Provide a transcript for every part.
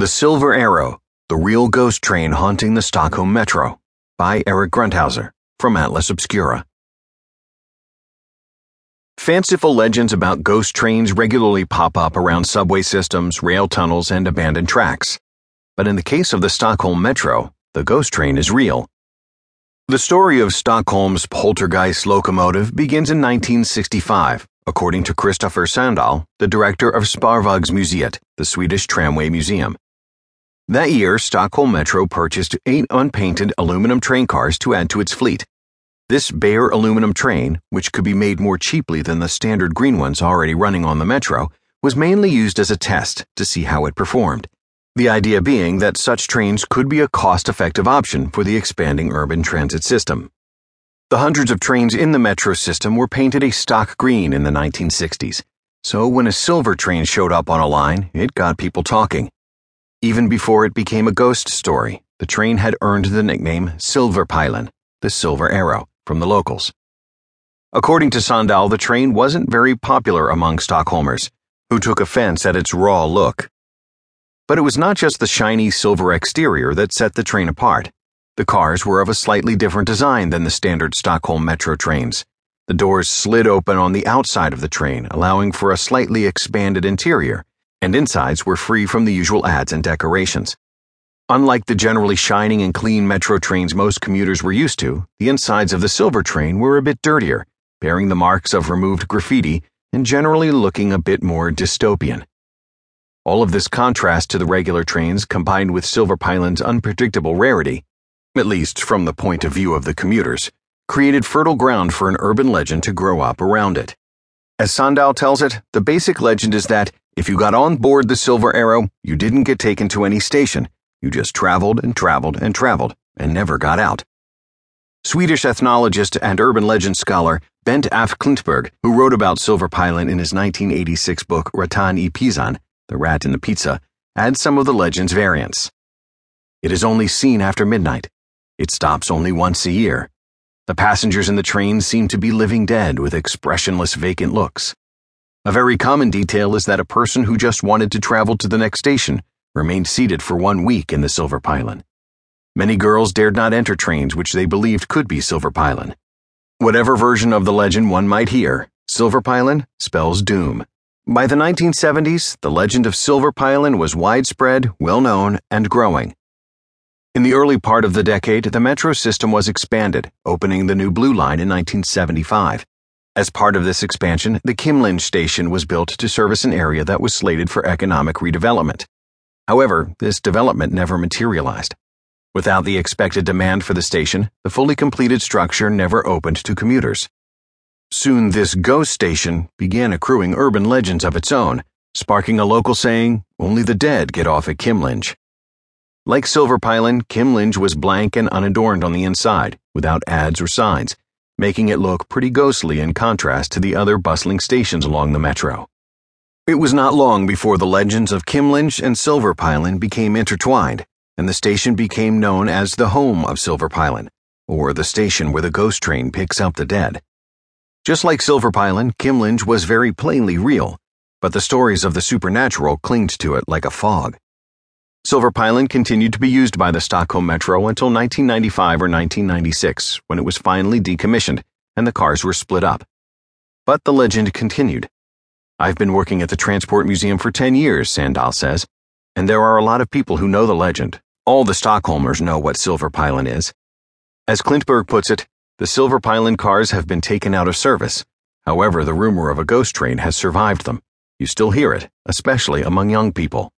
The Silver Arrow The Real Ghost Train Haunting the Stockholm Metro by Eric Grundhauser from Atlas Obscura. Fanciful legends about ghost trains regularly pop up around subway systems, rail tunnels, and abandoned tracks. But in the case of the Stockholm Metro, the ghost train is real. The story of Stockholm's poltergeist locomotive begins in 1965 according to Christopher Sandahl, the director of Spårvägsmuseet, the Swedish Tramway Museum. That year, Stockholm Metro purchased eight unpainted aluminum train cars to add to its fleet. This bare aluminum train, which could be made more cheaply than the standard green ones already running on the Metro, was mainly used as a test to see how it performed. The idea being that such trains could be a cost effective option for the expanding urban transit system. The hundreds of trains in the metro system were painted a stock green in the 1960s, so when a silver train showed up on a line, it got people talking. Even before it became a ghost story, the train had earned the nickname Silverpilen, the Silver Arrow, from the locals. According to Sandahl, the train wasn't very popular among Stockholmers, who took offense at its raw look. But it was not just the shiny silver exterior that set the train apart. The cars were of a slightly different design than the standard Stockholm metro trains. The doors slid open on the outside of the train, allowing for a slightly expanded interior, and insides were free from the usual ads and decorations. Unlike the generally shining and clean metro trains most commuters were used to, the insides of the silver train were a bit dirtier, bearing the marks of removed graffiti and generally looking a bit more dystopian. All of this contrast to the regular trains combined with Silverpilen's unpredictable rarity at least from the point of view of the commuters, created fertile ground for an urban legend to grow up around it. As Sandahl tells it, the basic legend is that if you got on board the Silver Arrow, you didn't get taken to any station. You just traveled and traveled and traveled and never got out. Swedish ethnologist and urban legend scholar Bengt af Klintberg, who wrote about Silverpilen in his 1986 book Råttan i pizzan, The Rat in the Pizza, adds some of the legend's variants. It is only seen after midnight. It stops only once a year. The passengers in the train seem to be living dead with expressionless vacant looks. A very common detail is that a person who just wanted to travel to the next station remained seated for one week in the Silverpilen. Many girls dared not enter trains which they believed could be Silverpilen. Whatever version of the legend one might hear, Silverpilen spells doom. By the 1970s, the legend of Silverpilen was widespread, well known, and growing. In the early part of the decade, the metro system was expanded, opening the new Blue Line in 1975. As part of this expansion, the Kymlinge station was built to service an area that was slated for economic redevelopment. However, this development never materialized. Without the expected demand for the station, the fully completed structure never opened to commuters. Soon, this ghost station began accruing urban legends of its own, sparking a local saying, Only the dead get off at Kymlinge. Like Silverpilen, Kymlinge was blank and unadorned on the inside, without ads or signs, making it look pretty ghostly in contrast to the other bustling stations along the metro. It was not long before the legends of Kymlinge and Silverpilen became intertwined, and the station became known as the home of Silverpilen, or the station where the ghost train picks up the dead. Just like Silverpilen, Kymlinge was very plainly real, but the stories of the supernatural clinged to it like a fog. Silverpilen continued to be used by the Stockholm Metro until 1995 or 1996, when it was finally decommissioned and the cars were split up. But the legend continued. I've been working at the Transport Museum for 10 years, Sandahl says, and there are a lot of people who know the legend. All the Stockholmers know what Silverpilen is. As Klintberg puts it, the Silverpilen cars have been taken out of service. However, the rumor of a ghost train has survived them. You still hear it, especially among young people.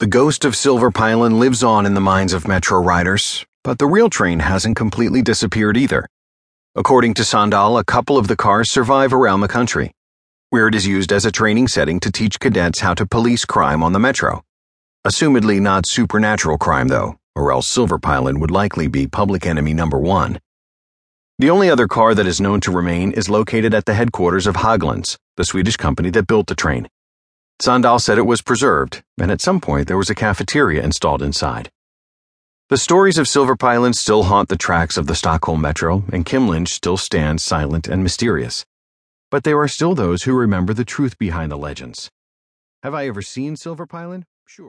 The ghost of Silverpilen lives on in the minds of Metro riders, but the real train hasn't completely disappeared either. According to Sandahl, a couple of the cars survive around the country, where it is used as a training setting to teach cadets how to police crime on the Metro. Assumedly not supernatural crime, though, or else Silverpilen would likely be public enemy number one. The only other car that is known to remain is located at the headquarters of Hägglunds, the Swedish company that built the train. Sandahl said it was preserved, and at some point there was a cafeteria installed inside. The stories of Silverpilen still haunt the tracks of the Stockholm Metro, and Kymlinge still stands silent and mysterious. But there are still those who remember the truth behind the legends. Have I ever seen Silverpilen? Sure.